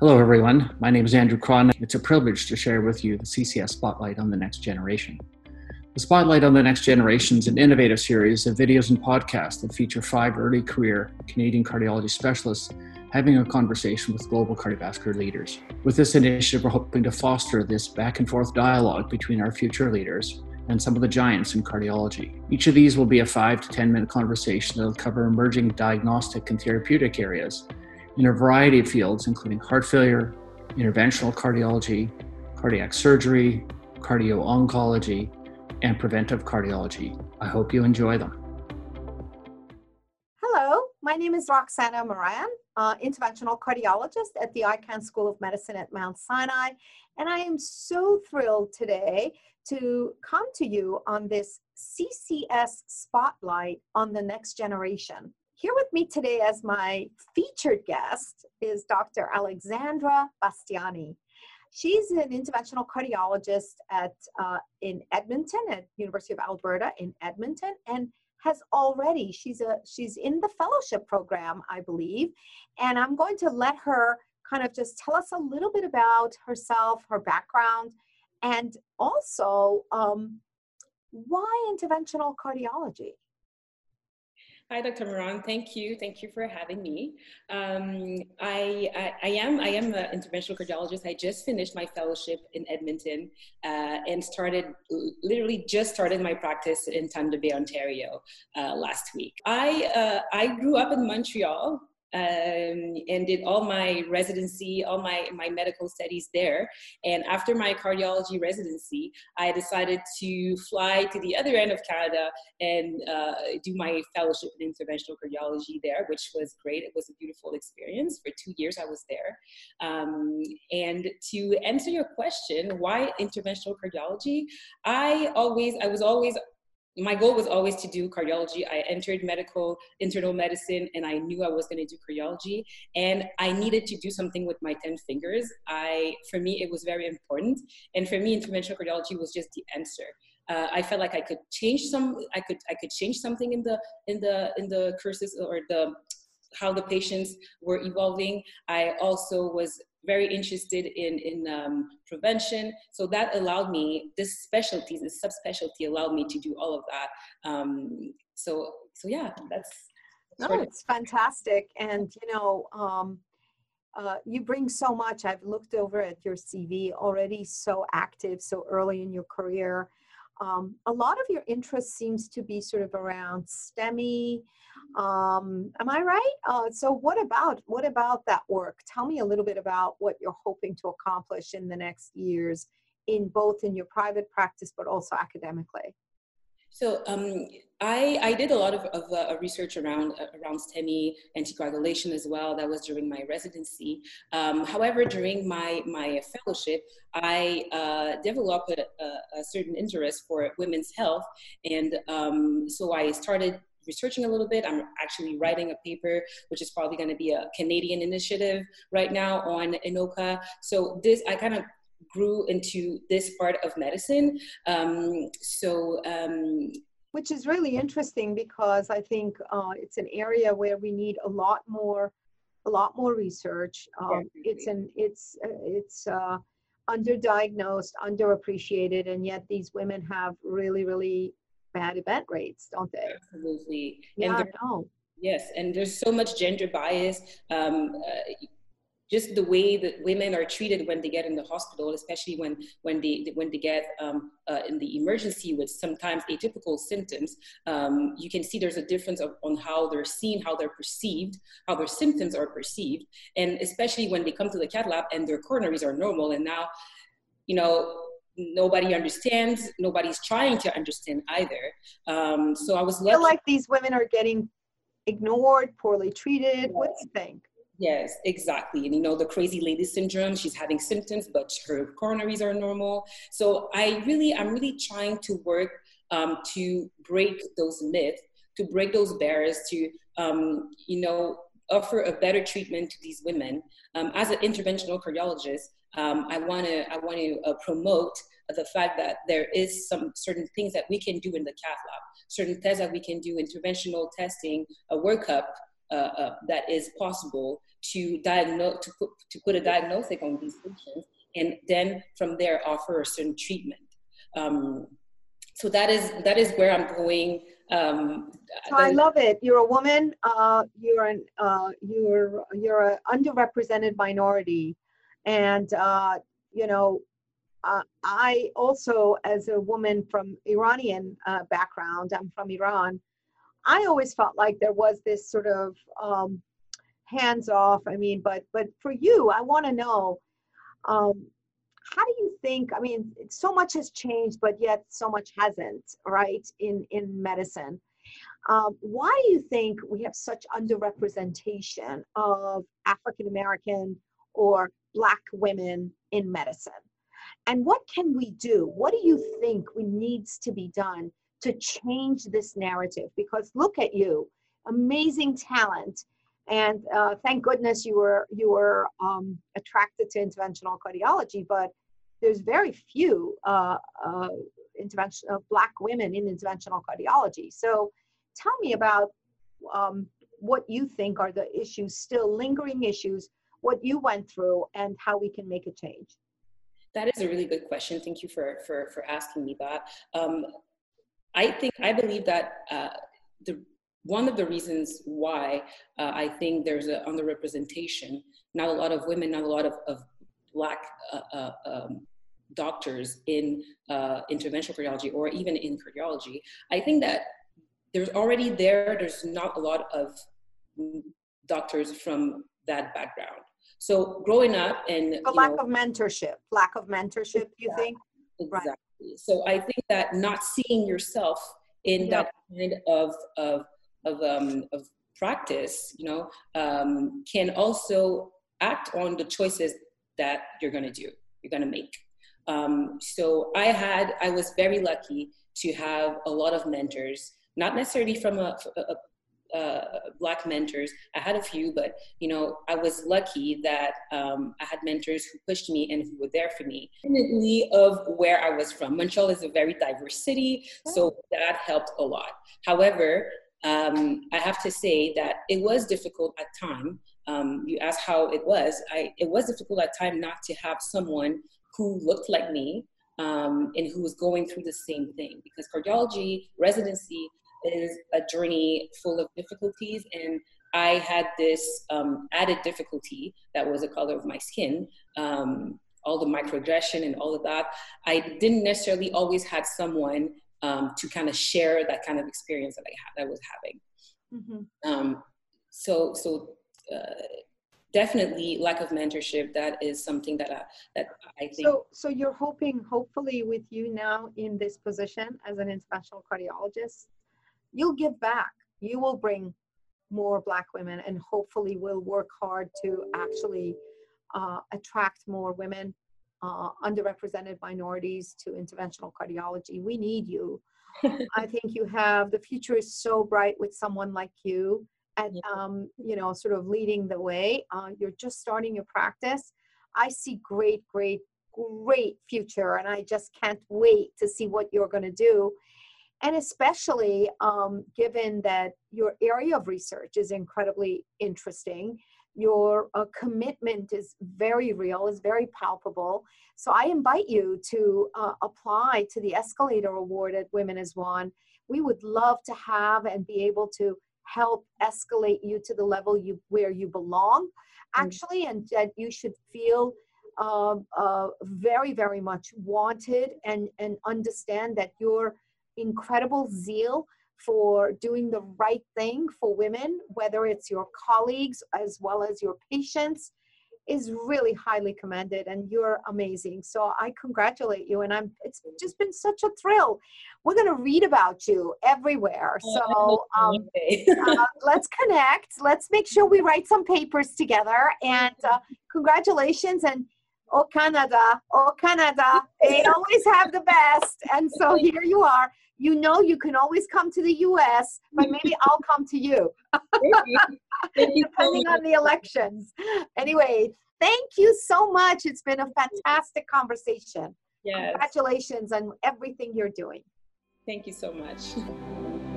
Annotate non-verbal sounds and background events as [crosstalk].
Hello, everyone. My name is Andrew Krahn. It's a privilege to share with you the CCS Spotlight on the Next Generation. The Spotlight on the Next Generation is an innovative series of videos and podcasts that feature five early career Canadian cardiology specialists having a conversation with global cardiovascular leaders. With this initiative, we're hoping to foster this back and forth dialogue between our future leaders and some of the giants in cardiology. Each of these will be a five to 10 minute conversation that will cover emerging diagnostic and therapeutic areas in a variety of fields, including heart failure, interventional cardiology, cardiac surgery, cardio oncology, and preventive cardiology. I hope you enjoy them. Hello, my name is Roxana Mehran, uh, interventional cardiologist at the Icahn School of Medicine at Mount Sinai, and I am so thrilled today to come to you on this CCS spotlight on the next generation. Here with me today as my featured guest is Dr. Alexandra Bastiany. She's an interventional cardiologist at uh, in Edmonton at University of Alberta in Edmonton, and has already she's a she's in the fellowship program, I believe, and I'm going to let her kind of just tell us a little bit about herself, her background, and also um, why interventional cardiology. Hi, Dr. Mehran. Thank you. Thank you for having me. Um, I, I, I, am I am an interventional cardiologist. I just finished my fellowship in Edmonton uh, and started literally just started my practice in Thunder Bay, Ontario, uh, last week. I uh, I grew up in Montreal um, and did all my residency, all my, my medical studies there. And after my cardiology residency, I decided to fly to the other end of Canada and uh, do my fellowship in interventional cardiology there, which was great. It was a beautiful experience. For two years, I was there. Um, and to answer your question, why interventional cardiology? I always, I was always my goal was always to do cardiology. I entered medical internal medicine and I knew I was going to do cardiology and I needed to do something with my 10 fingers. I for me it was very important and for me interventional cardiology was just the answer. Uh, I felt like I could change some I could I could change something in the in the in the courses or the how the patients were evolving. I also was very interested in, in um, prevention. So that allowed me, this specialty, this subspecialty allowed me to do all of that. Um, so, so yeah, that's. No, it's fantastic. And, you know, um, uh, you bring so much. I've looked over at your CV already, so active, so early in your career. Um, a lot of your interest seems to be sort of around STEMI, um, am I right? Uh, so what about what about that work? Tell me a little bit about what you're hoping to accomplish in the next years, in both in your private practice but also academically. So um, I, I did a lot of, of uh, research around uh, around STEMI anticoagulation as well. That was during my residency. Um, however, during my my fellowship, I uh, developed a, a, certain interest for women's health, and um, so I started researching a little bit. I'm actually writing a paper, which is probably going to be a Canadian initiative right now on INOCA. So this, I kind of grew into this part of medicine. Um, so, um, which is really interesting because I think uh, it's an area where we need a lot more, a lot more research. Um, it's an, it's, uh, it's, uh, underdiagnosed, underappreciated, and yet these women have really, really bad event rates, don't they? Absolutely. Yeah, and Yes, and there's so much gender bias. Um, uh, just the way that women are treated when they get in the hospital, especially when when they when they get um, uh, in the emergency with sometimes atypical symptoms, um, you can see there's a difference of, on how they're seen, how they're perceived, how their symptoms are perceived, and especially when they come to the cath lab and their coronaries are normal, and now, you know, nobody understands nobody's trying to understand either. Um, so i was I feel like these women are getting ignored poorly treated. What do you think yes exactly and you know the crazy lady syndrome she's having symptoms but her coronaries are normal. So i really i'm really trying to work um, to break those myths to break those barriers to um, you know offer a better treatment to these women. Um, as an interventional cardiologist um, I want to I want to uh, promote the fact that there is some certain things that we can do in the cath lab, certain tests that we can do, interventional testing, a workup uh, uh, that is possible to diagnose to put, to put a diagnostic on these patients and then from there offer a certain treatment um, so that is that is where i'm going um, so I love it. You're a woman. Uh, you're an uh, you're you're an underrepresented minority, and uh, you know, uh, I also, as a woman from Iranian uh, background, I'm from Iran. I always felt like there was this sort of um, hands off. I mean, but but for you, I want to know. Um, how do you think i mean so much has changed but yet so much hasn't right in in medicine um, why do you think we have such underrepresentation of african american or black women in medicine and what can we do what do you think we needs to be done to change this narrative because look at you amazing talent and uh, thank goodness you were you were um, attracted to interventional cardiology but there's very few uh, uh, intervention uh, black women in interventional cardiology. So tell me about um, what you think are the issues still lingering issues what you went through and how we can make a change. That is a really good question. Thank you for for for asking me that. Um, i think i believe that uh, the one of the reasons why uh, I think there's an underrepresentation, not a lot of women, not a lot of, of black uh, uh, um, doctors in uh, interventional cardiology or even in cardiology, I think that there's already there, there's not a lot of doctors from that background. So growing up and a lack know, of mentorship, lack of mentorship, you think? Exactly. Right. So I think that not seeing yourself in yeah. that kind of, of of, um, of practice, you know, um, can also act on the choices that you're going to do, you're going to make. Um, so I had, I was very lucky to have a lot of mentors, not necessarily from a, a, a black mentors. I had a few, but you know, I was lucky that um, I had mentors who pushed me and who were there for me. Independently of where I was from, Montreal is a very diverse city, so that helped a lot. However, um, I have to say that it was difficult at time. Um, you asked how it was. I, it was difficult at time not to have someone who looked like me um, and who was going through the same thing because cardiology residency is a journey full of difficulties and I had this um, added difficulty that was the color of my skin, um, all the microaggression and all of that. I didn't necessarily always had someone um, to kind of share that kind of experience that I had, I was having. Mm-hmm. Um, so, so uh, definitely lack of mentorship. That is something that I, that I think. So, so you're hoping, hopefully, with you now in this position as an interventional cardiologist, you'll give back. You will bring more Black women, and hopefully, will work hard to actually uh, attract more women uh, underrepresented minorities to interventional cardiology. We need you. [laughs] I think you have the future is so bright with someone like you and um, you know sort of leading the way. Uh, you're just starting your practice. I see great, great, great future, and I just can't wait to see what you're going to do. And especially um, given that your area of research is incredibly interesting your uh, commitment is very real, is very palpable. So I invite you to uh, apply to the Escalator Award at Women as One. We would love to have and be able to help escalate you to the level you where you belong, mm. actually, and that you should feel uh, uh, very, very much wanted and and understand that your incredible zeal for doing the right thing for women, whether it's your colleagues as well as your patients, is really highly commended and you're amazing. So I congratulate you and I'm it's just been such a thrill. We're going to read about you everywhere. So um, [laughs] uh, let's connect. Let's make sure we write some papers together and uh, congratulations and oh Canada, oh Canada, they [laughs] always have the best. And so here you are you know you can always come to the US, but maybe I'll [laughs] come to you. Depending on the elections. Anyway, thank you so much. It's been a fantastic conversation. Yes. Congratulations on everything you're doing. Thank you so much. [laughs]